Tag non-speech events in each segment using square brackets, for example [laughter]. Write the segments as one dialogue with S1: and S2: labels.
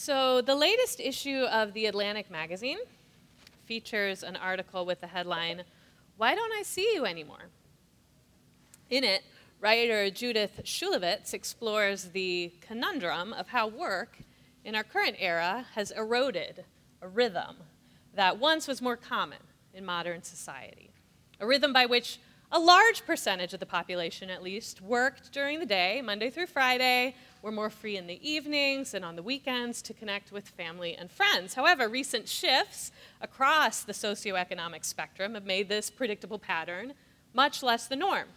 S1: So, the latest issue of The Atlantic magazine features an article with the headline, Why Don't I See You Anymore? In it, writer Judith Shulevitz explores the conundrum of how work in our current era has eroded a rhythm that once was more common in modern society. A rhythm by which a large percentage of the population, at least, worked during the day, Monday through Friday, were more free in the evenings and on the weekends to connect with family and friends. However, recent shifts across the socioeconomic spectrum have made this predictable pattern much less the norm.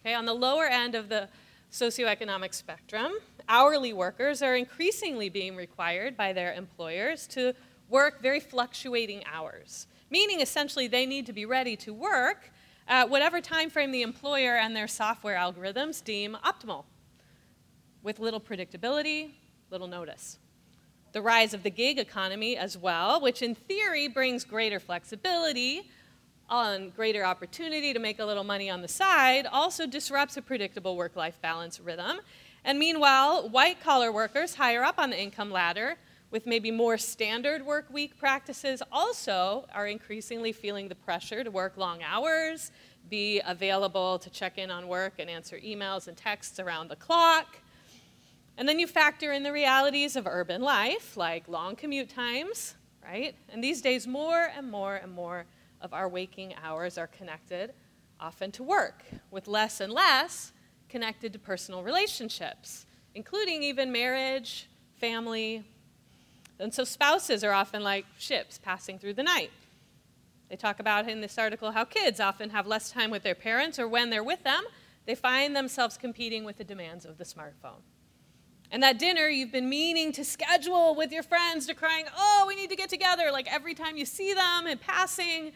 S1: Okay, on the lower end of the socioeconomic spectrum, hourly workers are increasingly being required by their employers to work very fluctuating hours, meaning essentially they need to be ready to work at whatever time frame the employer and their software algorithms deem optimal, with little predictability, little notice. The rise of the gig economy as well, which in theory brings greater flexibility and greater opportunity to make a little money on the side, also disrupts a predictable work life balance rhythm. And meanwhile, white collar workers higher up on the income ladder with maybe more standard work week practices also are increasingly feeling the pressure to work long hours, be available to check in on work and answer emails and texts around the clock. And then you factor in the realities of urban life, like long commute times, right? And these days, more and more and more of our waking hours are connected often to work, with less and less connected to personal relationships, including even marriage, family, and so spouses are often like ships passing through the night. They talk about in this article how kids often have less time with their parents, or when they're with them, they find themselves competing with the demands of the smartphone. And that dinner you've been meaning to schedule with your friends, to crying, oh, we need to get together, like every time you see them in passing,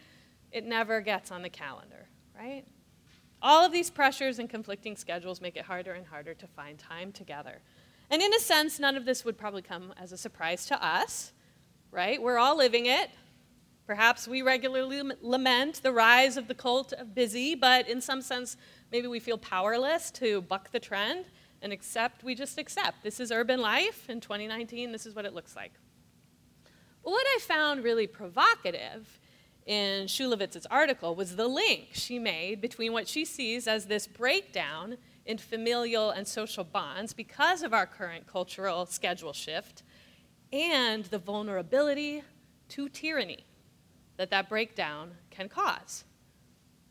S1: it never gets on the calendar, right? All of these pressures and conflicting schedules make it harder and harder to find time together. And in a sense, none of this would probably come as a surprise to us, right? We're all living it. Perhaps we regularly lament the rise of the cult of busy, but in some sense, maybe we feel powerless to buck the trend and accept, we just accept. This is urban life in 2019, this is what it looks like. Well, what I found really provocative in Shulevitz's article was the link she made between what she sees as this breakdown in familial and social bonds because of our current cultural schedule shift and the vulnerability to tyranny that that breakdown can cause.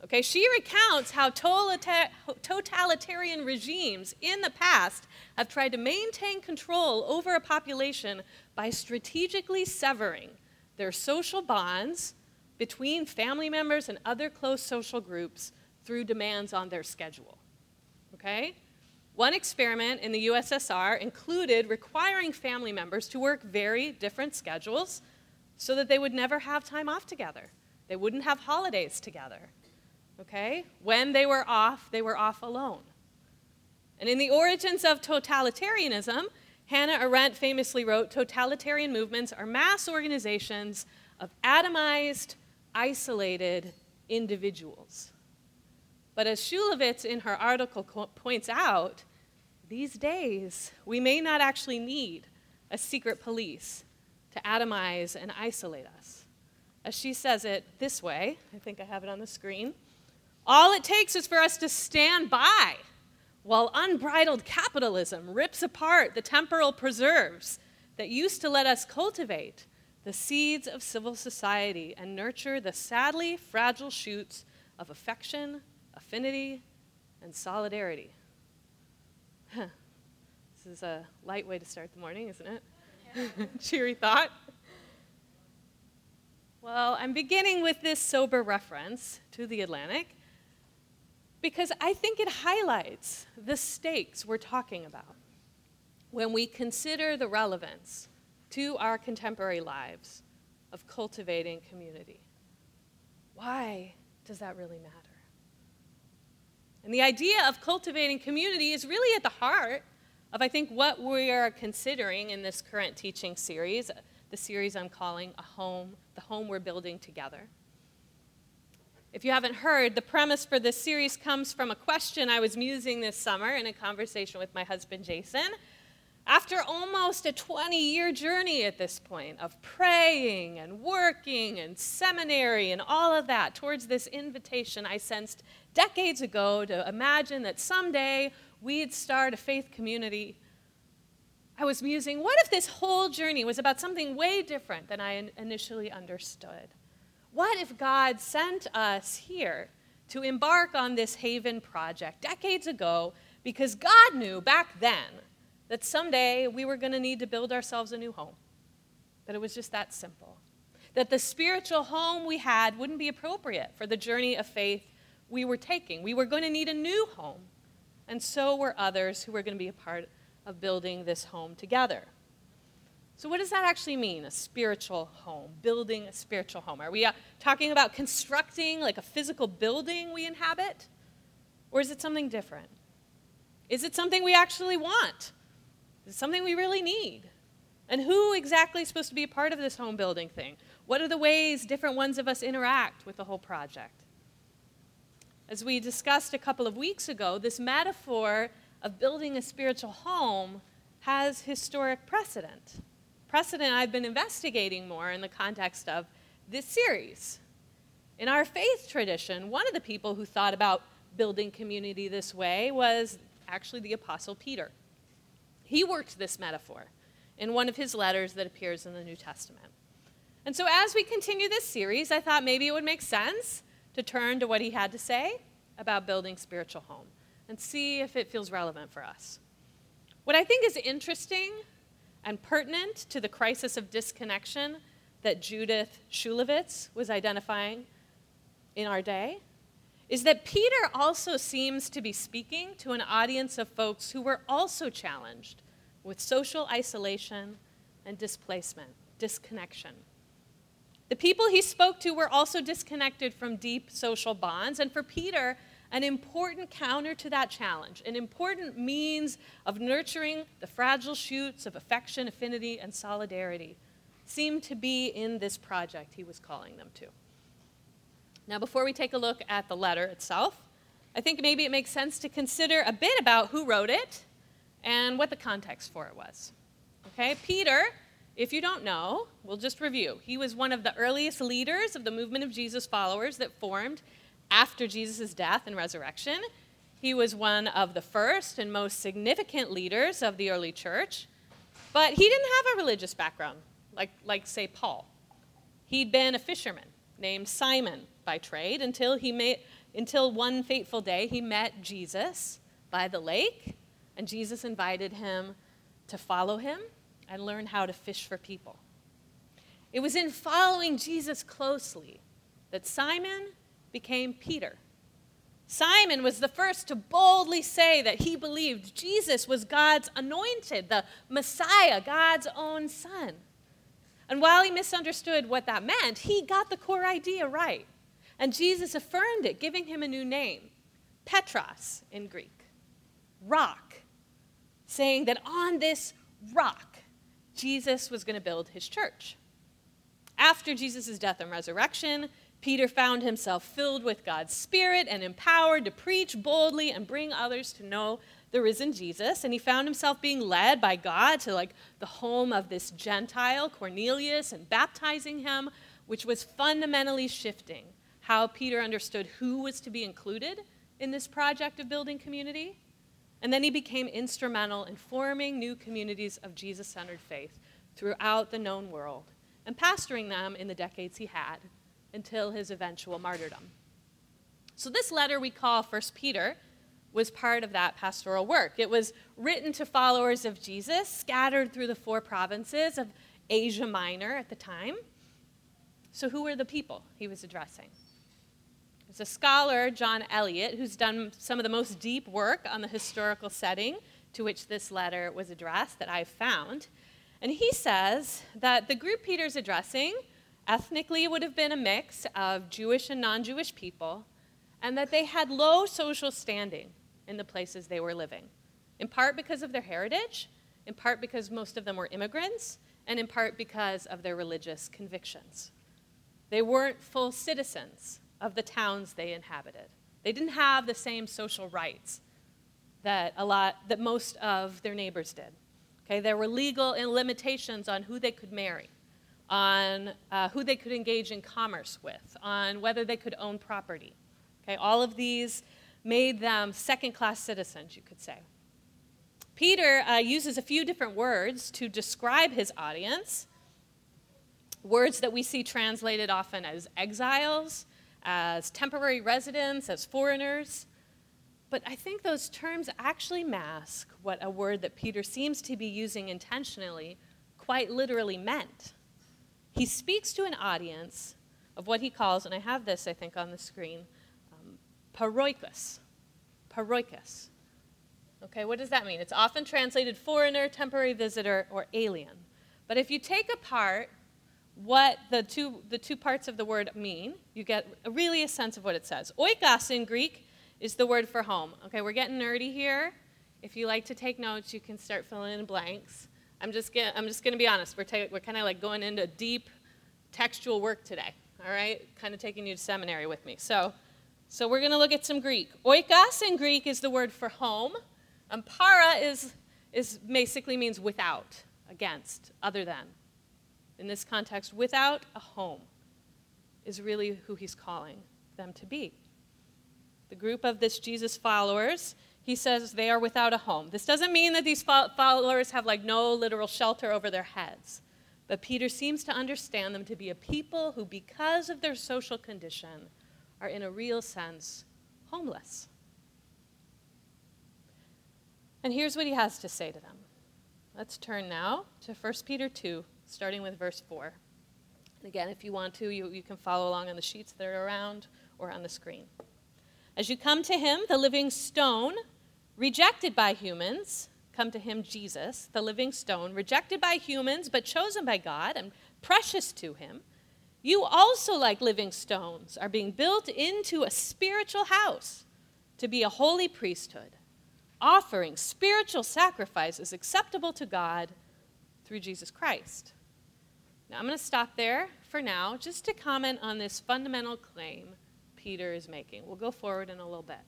S1: Okay, she recounts how totalitarian regimes in the past have tried to maintain control over a population by strategically severing their social bonds between family members and other close social groups through demands on their schedule okay? One experiment in the USSR included requiring family members to work very different schedules so that they would never have time off together. They wouldn't have holidays together. Okay? When they were off, they were off alone. And in The Origins of Totalitarianism, Hannah Arendt famously wrote Totalitarian movements are mass organizations of atomized, isolated individuals. But as Shulevitz in her article points out, these days we may not actually need a secret police to atomize and isolate us. As she says it this way, I think I have it on the screen all it takes is for us to stand by while unbridled capitalism rips apart the temporal preserves that used to let us cultivate the seeds of civil society and nurture the sadly fragile shoots of affection affinity, and solidarity. this is a light way to start the morning, isn't it? Yeah. [laughs] Cheery thought. Well, I'm beginning with this sober reference to the Atlantic because I think it highlights the stakes we're talking about when we consider the relevance to our contemporary lives of cultivating community. Why does that really matter? And the idea of cultivating community is really at the heart of, I think, what we are considering in this current teaching series, the series I'm calling A Home, the Home We're Building Together. If you haven't heard, the premise for this series comes from a question I was musing this summer in a conversation with my husband, Jason. After almost a 20 year journey at this point of praying and working and seminary and all of that towards this invitation I sensed decades ago to imagine that someday we'd start a faith community, I was musing, what if this whole journey was about something way different than I initially understood? What if God sent us here to embark on this Haven project decades ago because God knew back then that someday we were going to need to build ourselves a new home. That it was just that simple. That the spiritual home we had wouldn't be appropriate for the journey of faith we were taking. We were going to need a new home. And so were others who were going to be a part of building this home together. So, what does that actually mean, a spiritual home, building a spiritual home? Are we uh, talking about constructing like a physical building we inhabit? Or is it something different? Is it something we actually want? Is it something we really need? And who exactly is supposed to be a part of this home building thing? What are the ways different ones of us interact with the whole project? As we discussed a couple of weeks ago, this metaphor of building a spiritual home has historic precedent. Precedent I've been investigating more in the context of this series. In our faith tradition, one of the people who thought about building community this way was actually the Apostle Peter. He worked this metaphor in one of his letters that appears in the New Testament. And so, as we continue this series, I thought maybe it would make sense to turn to what he had to say about building spiritual home and see if it feels relevant for us. What I think is interesting and pertinent to the crisis of disconnection that Judith Shulevitz was identifying in our day is that Peter also seems to be speaking to an audience of folks who were also challenged with social isolation and displacement, disconnection. The people he spoke to were also disconnected from deep social bonds, and for Peter, an important counter to that challenge, an important means of nurturing the fragile shoots of affection, affinity, and solidarity seemed to be in this project he was calling them to. Now, before we take a look at the letter itself, I think maybe it makes sense to consider a bit about who wrote it and what the context for it was. Okay, Peter, if you don't know, we'll just review. He was one of the earliest leaders of the movement of Jesus followers that formed after Jesus' death and resurrection. He was one of the first and most significant leaders of the early church, but he didn't have a religious background, like, like say, Paul. He'd been a fisherman named Simon by trade until he made, until one fateful day he met Jesus by the lake, and Jesus invited him to follow him and learn how to fish for people. It was in following Jesus closely that Simon became Peter. Simon was the first to boldly say that he believed Jesus was God's anointed, the Messiah, God's own son. And while he misunderstood what that meant, he got the core idea right. And Jesus affirmed it, giving him a new name, Petros in Greek, rock, saying that on this rock, Jesus was going to build his church. After Jesus' death and resurrection, Peter found himself filled with God's Spirit and empowered to preach boldly and bring others to know the risen Jesus. And he found himself being led by God to like the home of this Gentile, Cornelius, and baptizing him, which was fundamentally shifting how Peter understood who was to be included in this project of building community. And then he became instrumental in forming new communities of Jesus centered faith throughout the known world and pastoring them in the decades he had until his eventual martyrdom. So, this letter we call 1 Peter was part of that pastoral work. It was written to followers of Jesus scattered through the four provinces of Asia Minor at the time. So, who were the people he was addressing? There's a scholar, John Elliott, who's done some of the most deep work on the historical setting to which this letter was addressed that I've found. And he says that the group Peter's addressing ethnically it would have been a mix of Jewish and non Jewish people, and that they had low social standing in the places they were living, in part because of their heritage, in part because most of them were immigrants, and in part because of their religious convictions. They weren't full citizens of the towns they inhabited. They didn't have the same social rights that a lot that most of their neighbors did. Okay, there were legal limitations on who they could marry, on uh, who they could engage in commerce with, on whether they could own property. Okay, all of these made them second class citizens, you could say. Peter uh, uses a few different words to describe his audience, words that we see translated often as exiles, as temporary residents, as foreigners. But I think those terms actually mask what a word that Peter seems to be using intentionally quite literally meant. He speaks to an audience of what he calls, and I have this, I think, on the screen, um, paroikos. Paroikos. Okay, what does that mean? It's often translated foreigner, temporary visitor, or alien. But if you take apart what the two, the two parts of the word mean, you get really a sense of what it says. Oikos in Greek is the word for home. Okay, we're getting nerdy here. If you like to take notes, you can start filling in blanks. I'm just gonna, I'm just going to be honest. We're, ta- we're kind of like going into deep textual work today. All right, kind of taking you to seminary with me. So, so we're going to look at some Greek. Oikos in Greek is the word for home. Para is, is basically means without, against, other than. In this context, without a home is really who he's calling them to be the group of this Jesus followers, he says they are without a home. This doesn't mean that these followers have like no literal shelter over their heads. But Peter seems to understand them to be a people who, because of their social condition, are in a real sense homeless. And here's what he has to say to them. Let's turn now to 1 Peter 2, starting with verse 4. And again, if you want to, you, you can follow along on the sheets that are around or on the screen. As you come to him, the living stone, rejected by humans, come to him, Jesus, the living stone, rejected by humans, but chosen by God and precious to him, you also, like living stones, are being built into a spiritual house to be a holy priesthood, offering spiritual sacrifices acceptable to God through Jesus Christ. Now, I'm going to stop there for now just to comment on this fundamental claim Peter is making. We'll go forward in a little bit.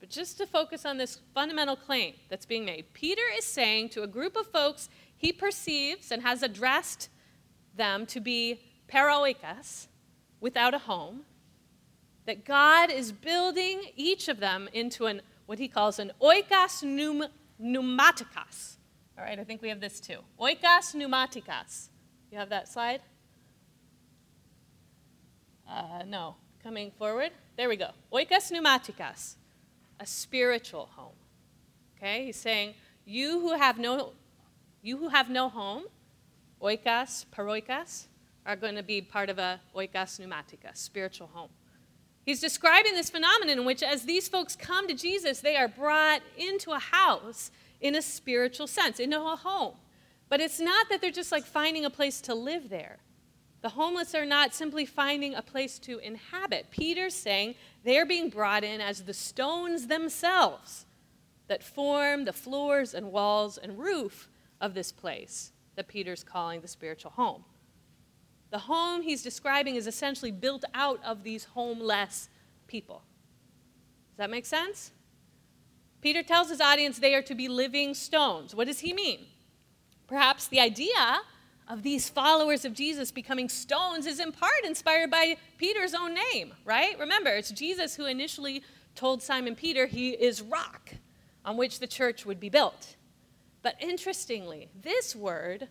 S1: But just to focus on this fundamental claim that's being made, Peter is saying to a group of folks he perceives and has addressed them to be paroikos, without a home, that God is building each of them into an what he calls an oikos pneum. All right, I think we have this too. Oikos pneumatikos. You have that slide? Uh, no coming forward. There we go. Oikos pneumatikos, a spiritual home. Okay, he's saying, you who have no, you who have no home, oikos, paroikos, are going to be part of a oikas pneumatika, spiritual home. He's describing this phenomenon in which, as these folks come to Jesus, they are brought into a house in a spiritual sense, into a home. But it's not that they're just like finding a place to live there. The homeless are not simply finding a place to inhabit. Peter's saying they're being brought in as the stones themselves that form the floors and walls and roof of this place that Peter's calling the spiritual home. The home he's describing is essentially built out of these homeless people. Does that make sense? Peter tells his audience they are to be living stones. What does he mean? Perhaps the idea of these followers of Jesus becoming stones is in part inspired by Peter's own name, right? Remember, it's Jesus who initially told Simon Peter he is rock on which the church would be built. But interestingly, this word,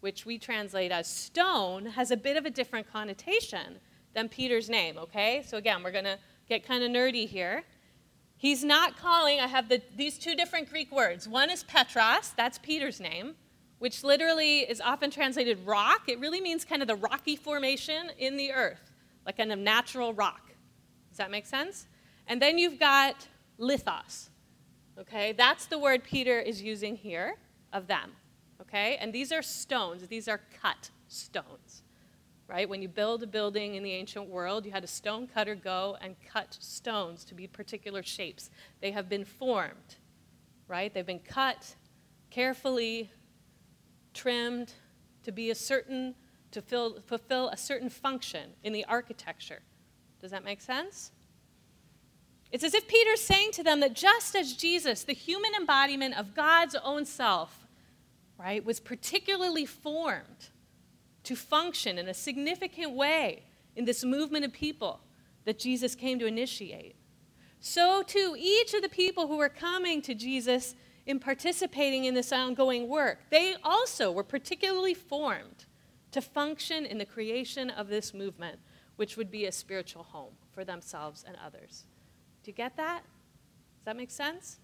S1: which we translate as stone, has a bit of a different connotation than Peter's name, okay? So again, we're going to get kind of nerdy here. He's not calling, I have the, these two different Greek words. One is Petros, that's Peter's name which literally is often translated rock. It really means kind of the rocky formation in the earth, like kind of natural rock. Does that make sense? And then you've got lithos. Okay, that's the word Peter is using here of them. Okay, and these are stones, these are cut stones. Right? When you build a building in the ancient world, you had a stone cutter go and cut stones to be particular shapes. They have been formed, right? They've been cut carefully trimmed to be a certain, to fill, fulfill a certain function in the architecture. Does that make sense? It's as if Peter's saying to them that just as Jesus, the human embodiment of God's own self, right, was particularly formed to function in a significant way in this movement of people that Jesus came to initiate. So, too, each of the people who were coming to Jesus in participating in this ongoing work, they also were particularly formed to function in the creation of this movement, which would be a spiritual home for themselves and others. Do you get that? Does that make sense?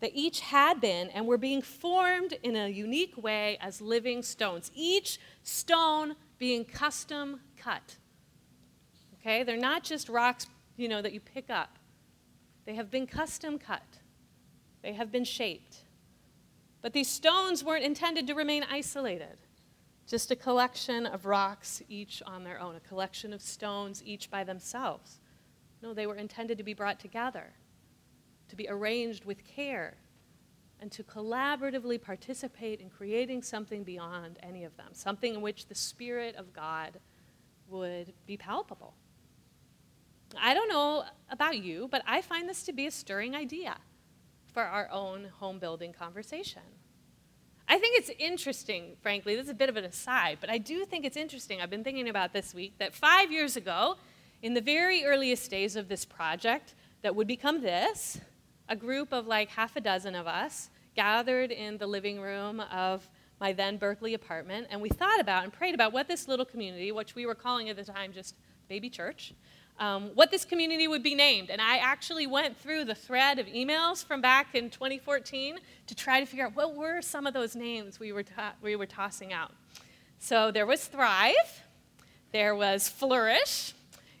S1: That each had been and were being formed in a unique way as living stones, each stone being custom cut. Okay? They're not just rocks, you know, that you pick up. They have been custom cut. They have been shaped. But these stones weren't intended to remain isolated, just a collection of rocks, each on their own, a collection of stones, each by themselves. No, they were intended to be brought together, to be arranged with care, and to collaboratively participate in creating something beyond any of them, something in which the Spirit of God would be palpable. I don't know about you, but I find this to be a stirring idea for our own home building conversation. I think it's interesting, frankly, this is a bit of an aside, but I do think it's interesting. I've been thinking about this week that five years ago, in the very earliest days of this project that would become this, a group of like half a dozen of us gathered in the living room of my then Berkeley apartment, and we thought about and prayed about what this little community, which we were calling at the time just baby church, um, what this community would be named. And I actually went through the thread of emails from back in 2014 to try to figure out what were some of those names we were, we were tossing out. So there was Thrive, there was Flourish,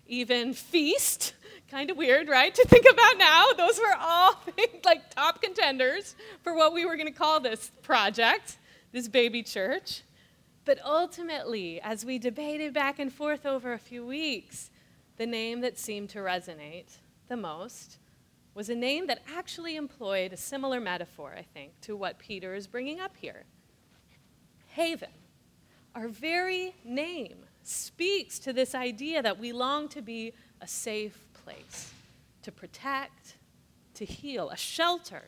S1: even Feast. Kind of weird, right? To think about now. Those were all [laughs] like top contenders for what we were going to call this project, this baby church. But ultimately, as we debated back and forth over a few weeks, the name that seemed to resonate the most was a name that actually employed a similar metaphor, I think, to what Peter is bringing up here Haven. Our very name speaks to this idea that we long to be a safe place, to protect, to heal, a shelter,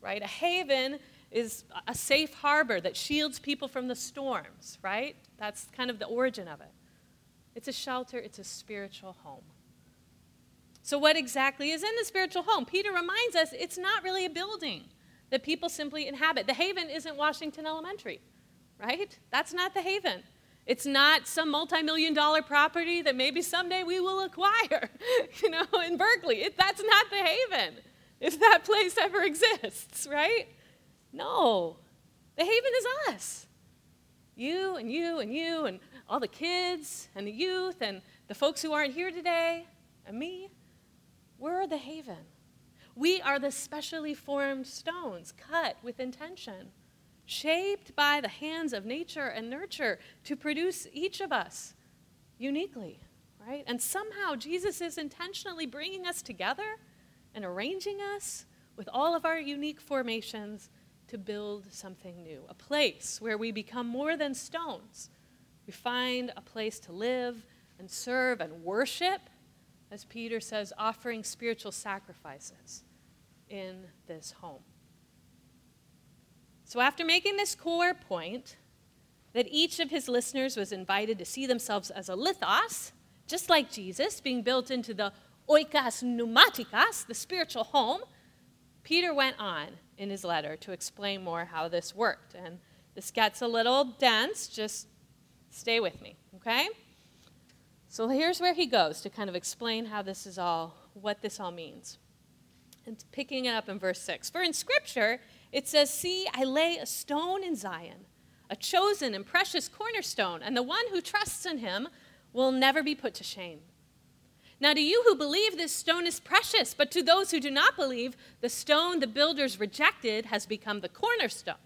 S1: right? A haven is a safe harbor that shields people from the storms, right? That's kind of the origin of it. It's a shelter, it's a spiritual home. So, what exactly is in the spiritual home? Peter reminds us it's not really a building that people simply inhabit. The haven isn't Washington Elementary, right? That's not the haven. It's not some multi million dollar property that maybe someday we will acquire, [laughs] you know, in Berkeley. It, that's not the haven, if that place ever exists, right? No. The haven is us. You and you and you and all the kids and the youth and the folks who aren't here today and me, we're the haven. We are the specially formed stones cut with intention, shaped by the hands of nature and nurture to produce each of us uniquely, right? And somehow Jesus is intentionally bringing us together and arranging us with all of our unique formations to build something new, a place where we become more than stones we find a place to live and serve and worship, as Peter says, offering spiritual sacrifices in this home. So, after making this core point, that each of his listeners was invited to see themselves as a lithos, just like Jesus, being built into the oikos pneumatikos, the spiritual home, Peter went on in his letter to explain more how this worked. And this gets a little dense, just Stay with me, okay? So here's where he goes to kind of explain how this is all, what this all means. And picking it up in verse 6. For in Scripture, it says, See, I lay a stone in Zion, a chosen and precious cornerstone, and the one who trusts in him will never be put to shame. Now, to you who believe, this stone is precious, but to those who do not believe, the stone the builders rejected has become the cornerstone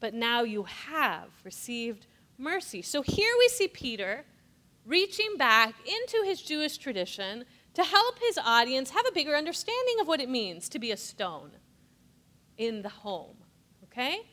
S1: but now you have received mercy. So here we see Peter reaching back into his Jewish tradition to help his audience have a bigger understanding of what it means to be a stone in the home. Okay?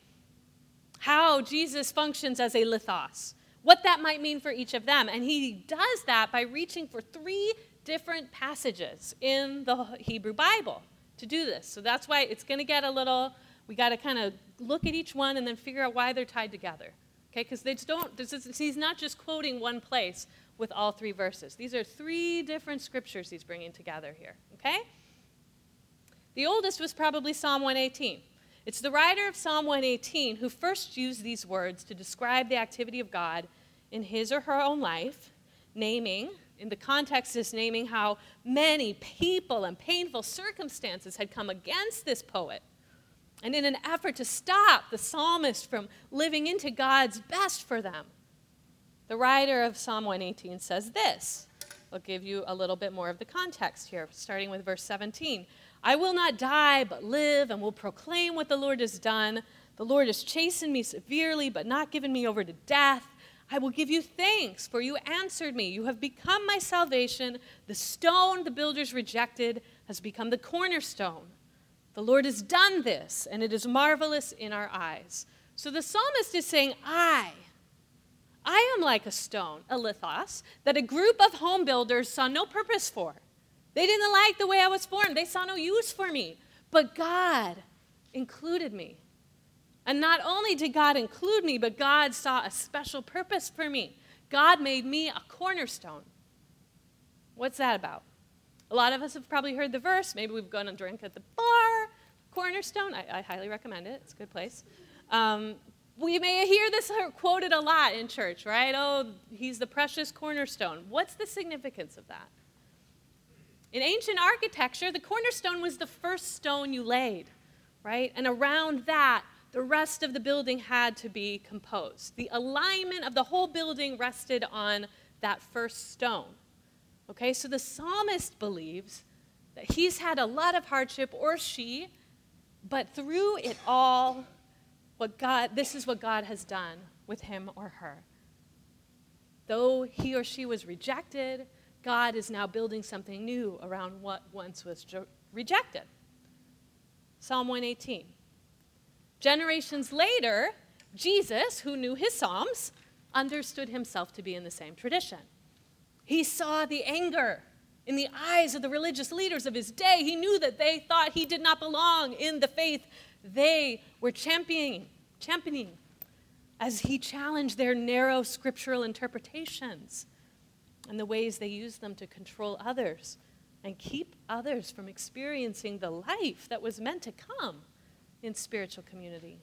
S1: How Jesus functions as a lithos, what that might mean for each of them. And he does that by reaching for three different passages in the Hebrew Bible to do this. So that's why it's going to get a little, we got to kind of look at each one and then figure out why they're tied together. Okay, because they don't, is, he's not just quoting one place with all three verses. These are three different scriptures he's bringing together here. Okay? The oldest was probably Psalm 118. It's the writer of Psalm 118 who first used these words to describe the activity of God in his or her own life, naming, in the context is naming how many people and painful circumstances had come against this poet and in an effort to stop the psalmist from living into God's best for them, the writer of Psalm 118 says this. I'll give you a little bit more of the context here, starting with verse 17. I will not die, but live, and will proclaim what the Lord has done. The Lord has chastened me severely, but not given me over to death. I will give you thanks, for you answered me. You have become my salvation. The stone the builders rejected has become the cornerstone. The Lord has done this, and it is marvelous in our eyes. So the psalmist is saying, I, I am like a stone, a lithos, that a group of home builders saw no purpose for. They didn't like the way I was formed, they saw no use for me. But God included me. And not only did God include me, but God saw a special purpose for me. God made me a cornerstone. What's that about? A lot of us have probably heard the verse. Maybe we've gone and drink at the bar. Cornerstone, I, I highly recommend it. It's a good place. Um, we may hear this quoted a lot in church, right? Oh, he's the precious cornerstone. What's the significance of that? In ancient architecture, the cornerstone was the first stone you laid, right? And around that, the rest of the building had to be composed. The alignment of the whole building rested on that first stone. Okay, so the psalmist believes that he's had a lot of hardship, or she, but through it all, what God, this is what God has done with him or her. Though he or she was rejected, God is now building something new around what once was rejected. Psalm 118. Generations later, Jesus, who knew his Psalms, understood himself to be in the same tradition. He saw the anger in the eyes of the religious leaders of his day. He knew that they thought he did not belong in the faith they were championing, championing as he challenged their narrow scriptural interpretations and the ways they used them to control others and keep others from experiencing the life that was meant to come in spiritual community.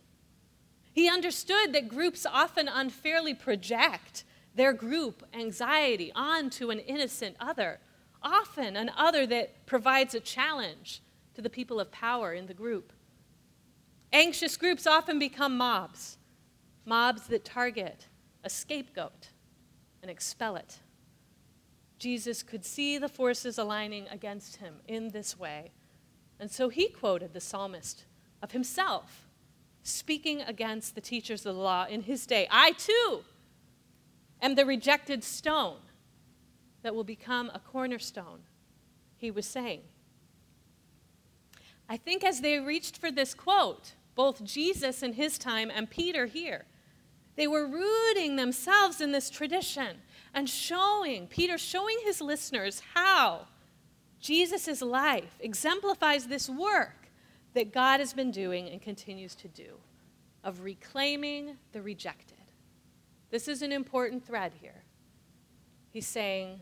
S1: He understood that groups often unfairly project their group anxiety onto an innocent other, often an other that provides a challenge to the people of power in the group. Anxious groups often become mobs, mobs that target a scapegoat and expel it. Jesus could see the forces aligning against him in this way. And so he quoted the psalmist of himself, speaking against the teachers of the law in his day. I too am the rejected stone that will become a cornerstone, he was saying. I think as they reached for this quote, both Jesus in his time and Peter here, they were rooting themselves in this tradition and showing, Peter showing his listeners how Jesus' life exemplifies this work that God has been doing and continues to do of reclaiming the rejected. This is an important thread here. He's saying,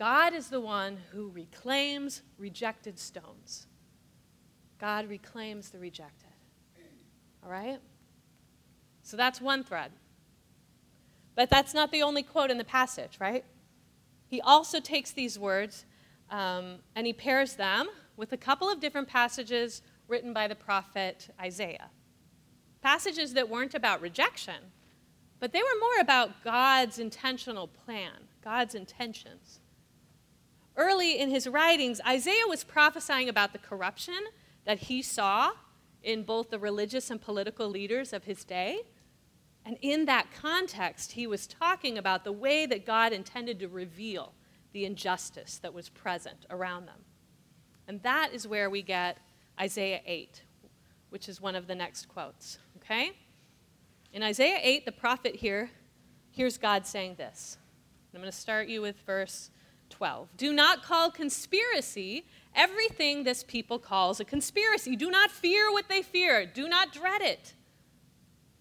S1: God is the one who reclaims rejected stones. God reclaims the rejected. All right? So that's one thread. But that's not the only quote in the passage, right? He also takes these words um, and he pairs them with a couple of different passages written by the prophet Isaiah. Passages that weren't about rejection, but they were more about God's intentional plan, God's intentions. Early in his writings, Isaiah was prophesying about the corruption that he saw in both the religious and political leaders of his day. And in that context, he was talking about the way that God intended to reveal the injustice that was present around them. And that is where we get Isaiah 8, which is one of the next quotes. Okay? In Isaiah 8, the prophet here hears God saying this. I'm going to start you with verse 12. Do not call conspiracy everything this people calls a conspiracy. Do not fear what they fear, do not dread it.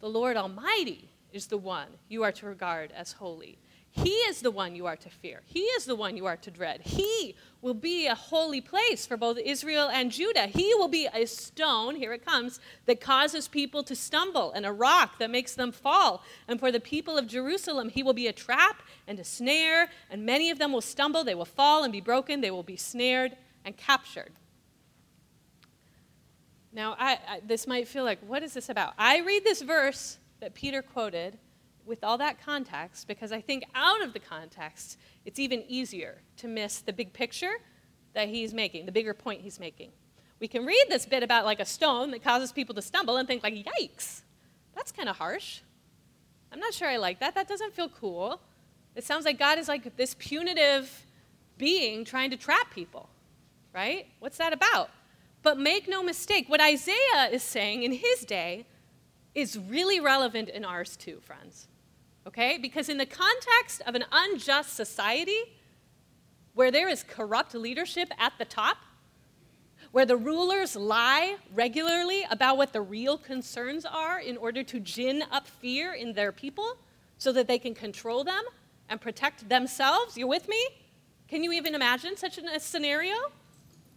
S1: The Lord Almighty is the one you are to regard as holy. He is the one you are to fear. He is the one you are to dread. He will be a holy place for both Israel and Judah. He will be a stone, here it comes, that causes people to stumble, and a rock that makes them fall. And for the people of Jerusalem, he will be a trap and a snare, and many of them will stumble, they will fall and be broken, they will be snared and captured. Now, I, I, this might feel like, what is this about? I read this verse that Peter quoted with all that context because I think out of the context, it's even easier to miss the big picture that he's making, the bigger point he's making. We can read this bit about like a stone that causes people to stumble and think like, yikes, that's kind of harsh. I'm not sure I like that. That doesn't feel cool. It sounds like God is like this punitive being trying to trap people, right? What's that about? But make no mistake, what Isaiah is saying in his day is really relevant in ours too, friends okay? Because in the context of an unjust society where there is corrupt leadership at the top, where the rulers lie regularly about what the real concerns are in order to gin up fear in their people so that they can control them and protect themselves. You with me? Can you even imagine such a scenario?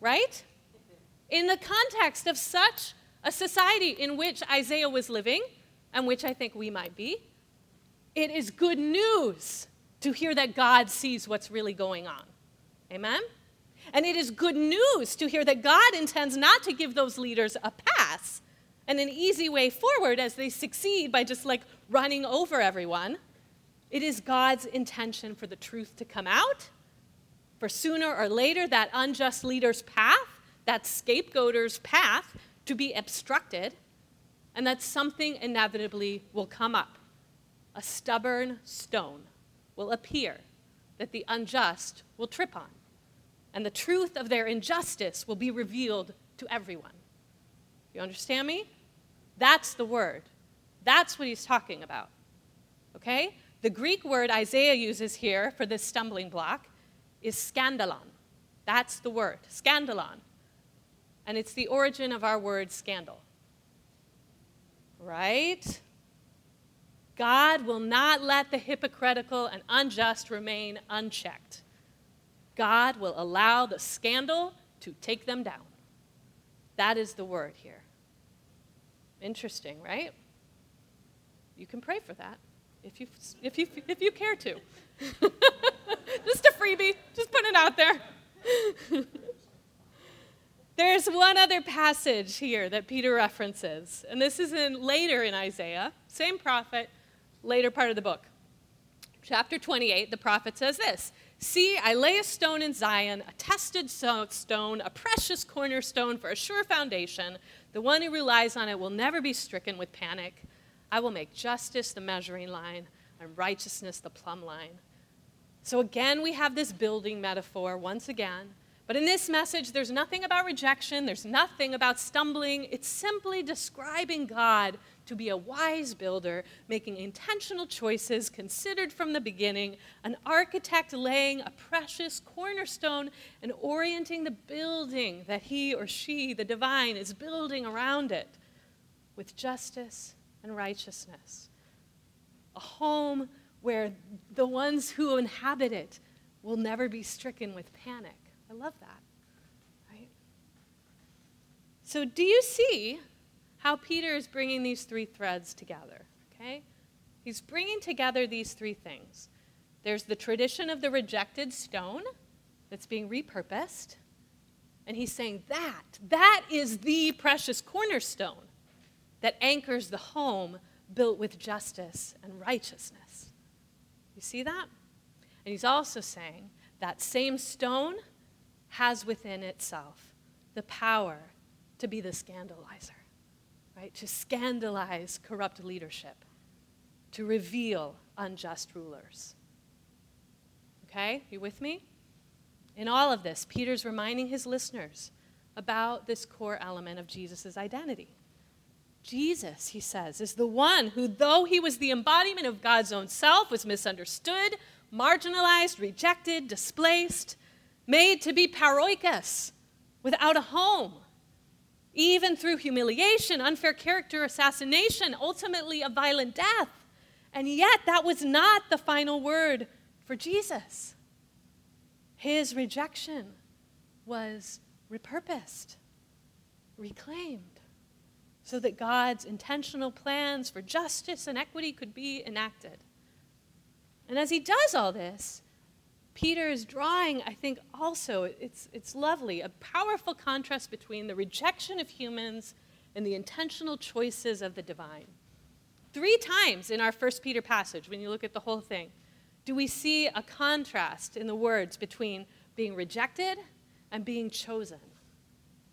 S1: Right? In the context of such a society in which Isaiah was living, and which I think we might be, it is good news to hear that God sees what's really going on. Amen? And it is good news to hear that God intends not to give those leaders a pass and an easy way forward as they succeed by just like running over everyone. It is God's intention for the truth to come out, for sooner or later that unjust leader's path, that scapegoater's path, to be obstructed, and that something inevitably will come up a stubborn stone will appear that the unjust will trip on, and the truth of their injustice will be revealed to everyone. You understand me? That's the word. That's what he's talking about. Okay? The Greek word Isaiah uses here for this stumbling block is scandalon. That's the word, scandalon. And it's the origin of our word scandal. Right? God will not let the hypocritical and unjust remain unchecked. God will allow the scandal to take them down. That is the word here. Interesting, right? You can pray for that if you, if you, if you care to. [laughs] just a freebie, just put it out there. [laughs] There's one other passage here that Peter references, and this is in later in Isaiah, same prophet, later part of the book. Chapter 28, the prophet says this See, I lay a stone in Zion, a tested stone, a precious cornerstone for a sure foundation. The one who relies on it will never be stricken with panic. I will make justice the measuring line and righteousness the plumb line. So again, we have this building metaphor once again. But in this message, there's nothing about rejection, there's nothing about stumbling. It's simply describing God to be a wise builder, making intentional choices considered from the beginning, an architect laying a precious cornerstone and orienting the building that he or she, the divine, is building around it with justice and righteousness. A home where the ones who inhabit it will never be stricken with panic. I love that. Right? So, do you see how Peter is bringing these three threads together. Okay? He's bringing together these three things. There's the tradition of the rejected stone that's being repurposed. And he's saying that, that is the precious cornerstone that anchors the home built with justice and righteousness. You see that? And he's also saying that same stone has within itself the power to be the scandalizer right? To scandalize corrupt leadership. to reveal unjust rulers. Okay, you with me? In all of this, Peter's reminding his listeners about this core element of Jesus' identity. Jesus, he says, is the one who, though he was the embodiment of God's own self, was misunderstood, marginalized, rejected, displaced, made to be paroikos, without a home, even through humiliation, unfair character assassination, ultimately a violent death. And yet, that was not the final word for Jesus. His rejection was repurposed, reclaimed, so that God's intentional plans for justice and equity could be enacted. And as he does all this, Peter is drawing, I think, also, it's, it's lovely, a powerful contrast between the rejection of humans and the intentional choices of the divine. Three times in our First Peter passage, when you look at the whole thing, do we see a contrast in the words between being rejected and being chosen.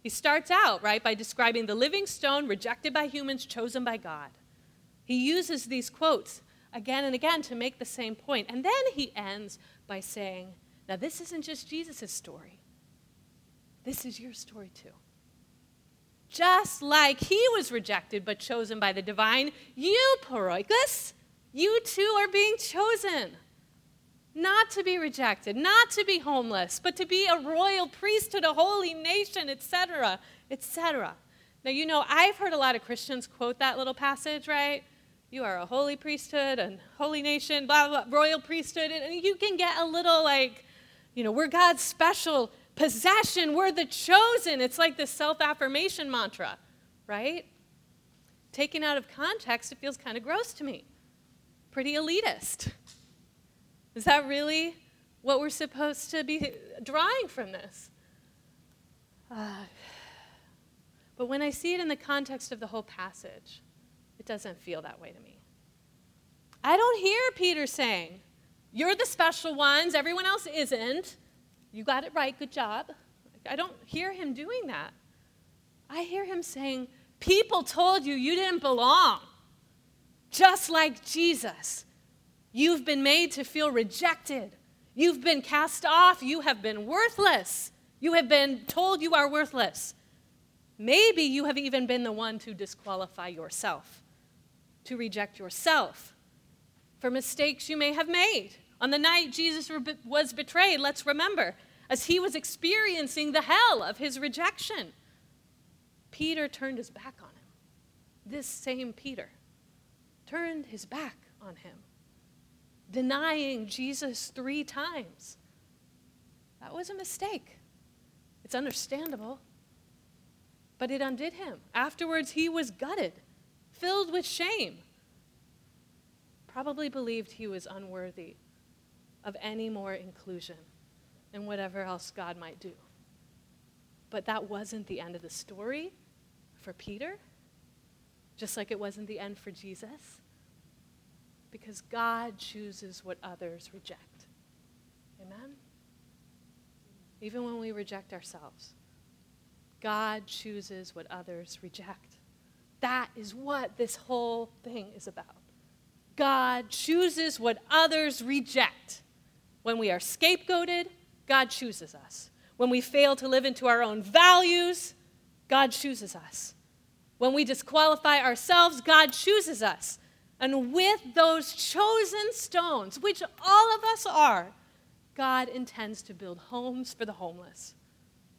S1: He starts out, right, by describing the living stone rejected by humans, chosen by God. He uses these quotes again and again to make the same point. And then he ends by saying, Now, this isn't just Jesus' story, this is your story too. Just like he was rejected but chosen by the divine, you, Paroikos, you too are being chosen not to be rejected, not to be homeless, but to be a royal priesthood, a holy nation, etc., etc. Now, you know, I've heard a lot of Christians quote that little passage, right? You are a holy priesthood and holy nation, blah, blah, blah, royal priesthood. And you can get a little like, you know, we're God's special possession, we're the chosen. It's like this self affirmation mantra, right? Taken out of context, it feels kind of gross to me. Pretty elitist. Is that really what we're supposed to be drawing from this? Uh, but when I see it in the context of the whole passage, it doesn't feel that way to me. I don't hear Peter saying, You're the special ones, everyone else isn't. You got it right, good job. I don't hear him doing that. I hear him saying, People told you you didn't belong, just like Jesus. You've been made to feel rejected. You've been cast off. You have been worthless. You have been told you are worthless. Maybe you have even been the one to disqualify yourself, to reject yourself for mistakes you may have made. On the night Jesus was betrayed, let's remember, as he was experiencing the hell of his rejection, Peter turned his back on him. This same Peter turned his back on him denying Jesus three times. That was a mistake. It's understandable. But it undid him. Afterwards, he was gutted, filled with shame. Probably believed he was unworthy of any more inclusion in whatever else God might do. But that wasn't the end of the story for Peter, just like it wasn't the end for Jesus because God chooses what others reject. Amen? Even when we reject ourselves, God chooses what others reject. That is what this whole thing is about. God chooses what others reject. When we are scapegoated, God chooses us. When we fail to live into our own values, God chooses us. When we disqualify ourselves, God chooses us. And with those chosen stones, which all of us are, God intends to build homes for the homeless.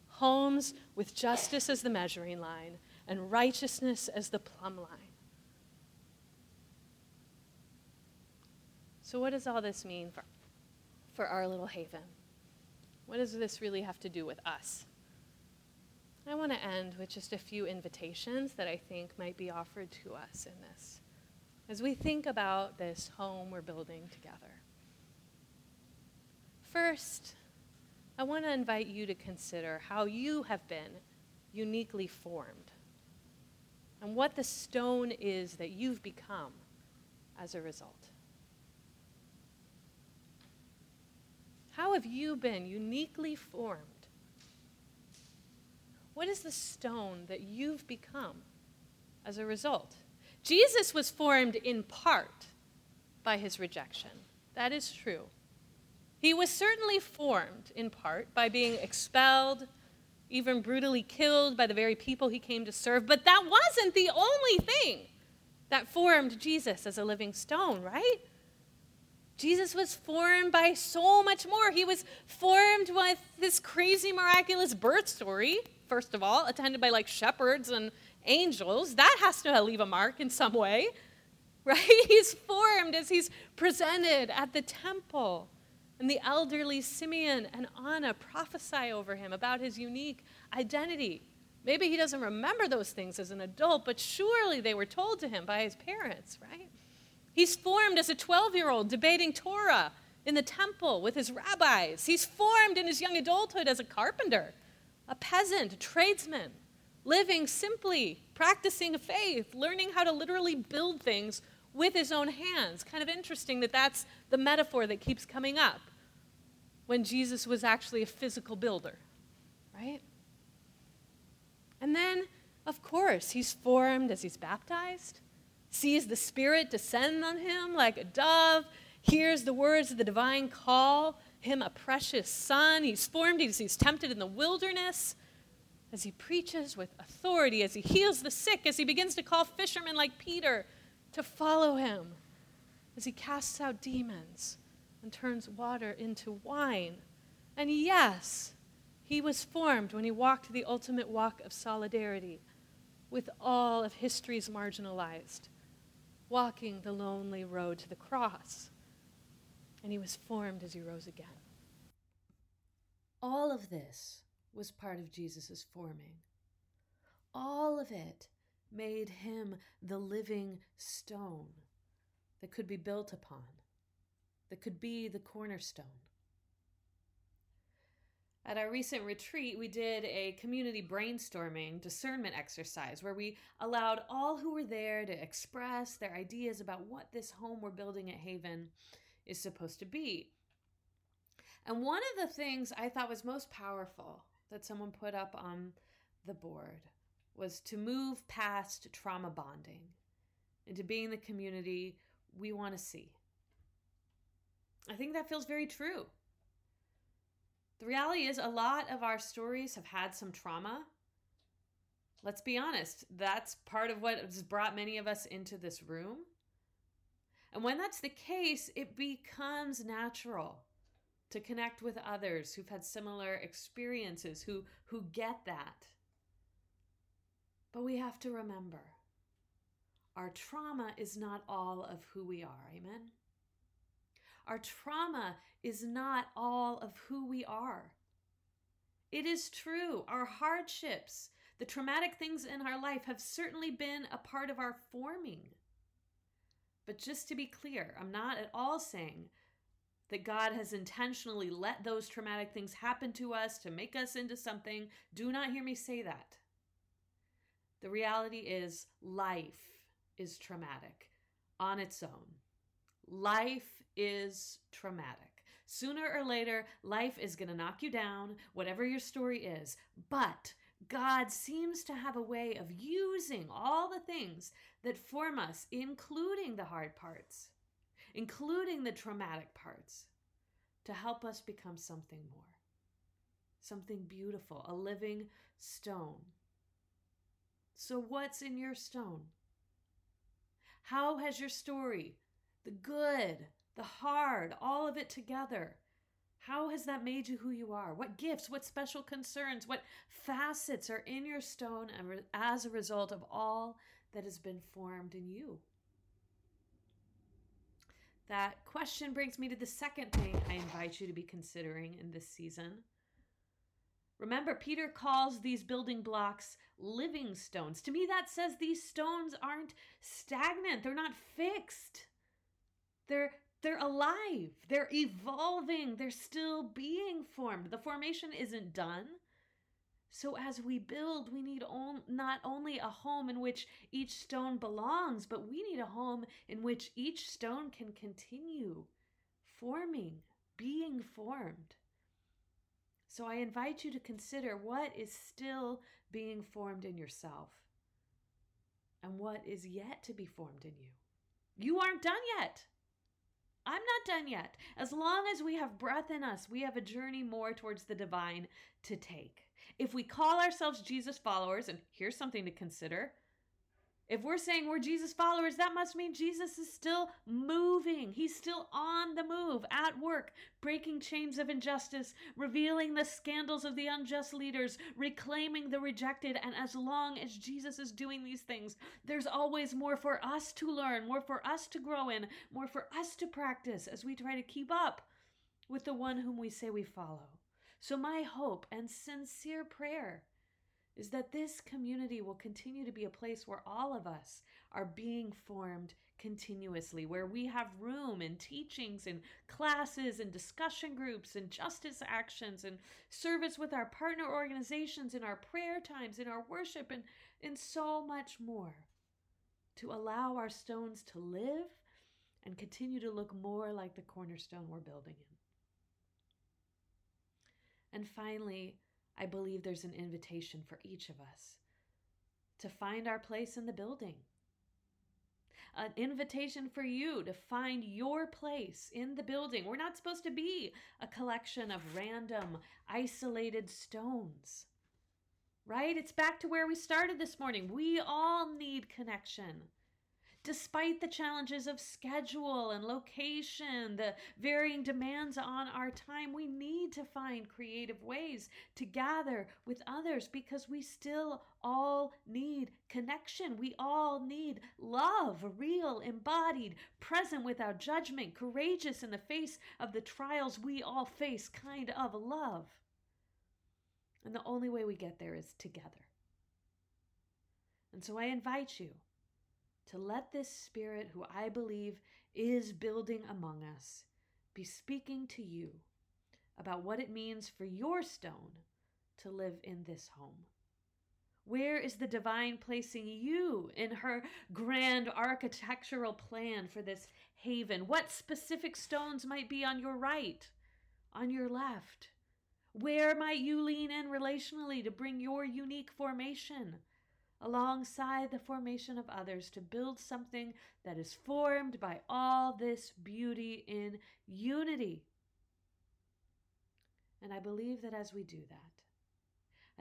S1: Homes with justice as the measuring line and righteousness as the plumb line. So, what does all this mean for, for our little haven? What does this really have to do with us? I want to end with just a few invitations that I think might be offered to us in this as we think about this home we're building together. First, I want to invite you to consider how you have been uniquely formed and what the stone is that you've become as a result. How have you been uniquely formed? What is the stone that you've become as a result? Jesus was formed in part by his rejection. That is true. He was certainly formed, in part, by being expelled, even brutally killed by the very people he came to serve, but that wasn't the only thing that formed Jesus as a living stone, right? Jesus was formed by so much more. He was formed with this crazy, miraculous birth story, first of all, attended by like shepherds and angels. That has to leave a mark in some way, [laughs] right? He's formed as he's presented at the temple. And the elderly Simeon and Anna prophesy over him about his unique identity. Maybe he doesn't remember those things as an adult, but surely they were told to him by his parents, right? He's formed as a 12 year old debating Torah in the temple with his rabbis. He's formed in his young adulthood as a carpenter, a peasant, a tradesman, living simply, practicing faith, learning how to literally build things with his own hands. Kind of interesting that that's the metaphor that keeps coming up when Jesus was actually a physical builder, right? And then, of course, he's formed as he's baptized, sees the Spirit descend on him like a dove, hears the words of the divine call him a precious son. He's formed as he's tempted in the wilderness, as he preaches with authority, as he heals the sick, as he begins to call fishermen like Peter to follow him, as he casts out demons and turns water into wine. And yes, he was formed when he walked the ultimate walk of solidarity with all of history's marginalized, walking the lonely road to the cross. And he was formed as he rose again. All of this was part of Jesus' forming. All of it made him the living stone that could be built upon that could be the cornerstone. At our recent retreat, we did a community brainstorming discernment exercise where we allowed all who were there to express their ideas about what this home we're building at Haven is supposed to be. And one of the things I thought was most powerful that someone put up on the board was to move past trauma bonding into being the community we want to see. I think that feels very true. The reality is, a lot of our stories have had some trauma. Let's be honest, that's part of what has brought many of us into this room. And when that's the case, it becomes natural to connect with others who've had similar experiences, who, who get that. But we have to remember our trauma is not all of who we are. Amen? Our trauma is not all of who we are. It is true, our hardships, the traumatic things in our life have certainly been a part of our forming. But just to be clear, I'm not at all saying that God has intentionally let those traumatic things happen to us to make us into something. Do not hear me say that. The reality is, life is traumatic on its own. Life is traumatic. Sooner or later, life is going to knock you down, whatever your story is. But God seems to have a way of using all the things that form us, including the hard parts, including the traumatic parts, to help us become something more, something beautiful, a living stone. So, what's in your stone? How has your story the good, the hard, all of it together. How has that made you who you are? What gifts, what special concerns, what facets are in your stone as a result of all that has been formed in you? That question brings me to the second thing I invite you to be considering in this season. Remember, Peter calls these building blocks living stones. To me, that says these stones aren't stagnant, they're not fixed. They're they're alive. They're evolving. They're still being formed. The formation isn't done. So, as we build, we need on, not only a home in which each stone belongs, but we need a home in which each stone can continue forming, being formed. So, I invite you to consider what is still being formed in yourself and what is yet to be formed in you. You aren't done yet.
S2: I'm not done yet. As long as we have breath in us, we have a journey more towards the divine to take. If we call ourselves Jesus followers, and here's something to consider if we're saying we're Jesus followers, that must mean Jesus is still moving. He's still on the move, at work, breaking chains of injustice, revealing the scandals of the unjust leaders, reclaiming the rejected. And as long as Jesus is doing these things, there's always more for us to learn, more for us to grow in, more for us to practice as we try to keep up with the one whom we say we follow. So, my hope and sincere prayer is that this community will continue to be a place where all of us are being formed continuously, where we have room and teachings and classes and discussion groups and justice actions and service with our partner organizations in our prayer times, in our worship, and, and so much more to allow our stones to live and continue to look more like the cornerstone we're building in. And finally, I believe there's an invitation for each of us to find our place in the building. An invitation for you to find your place in the building. We're not supposed to be a collection of random, isolated stones, right? It's back to where we started this morning. We all need connection. Despite the challenges of schedule and location, the varying demands on our time, we need to find creative ways to gather with others because we still all need connection. We all need love, real, embodied, present without judgment, courageous in the face of the trials we all face, kind of love. And the only way we get there is together. And so I invite you to let this Spirit, who I believe is building among us, be speaking to you about what it means for your stone to live in this home. Where is the divine placing you in her grand architectural plan for this haven? What specific stones might be on your right, on your left? Where might you lean in relationally to bring your unique formation? Alongside the formation of others to build something that is formed by all this beauty in unity. And I believe that as we do that,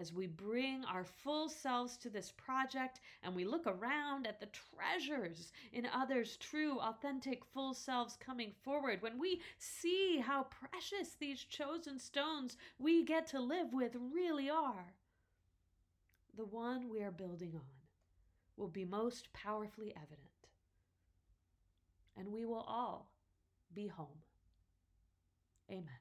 S2: as we bring our full selves to this project and we look around at the treasures in others' true, authentic, full selves coming forward, when we see how precious these chosen stones we get to live with really are, the one we are building on, will be most powerfully evident. And we will all be home. Amen.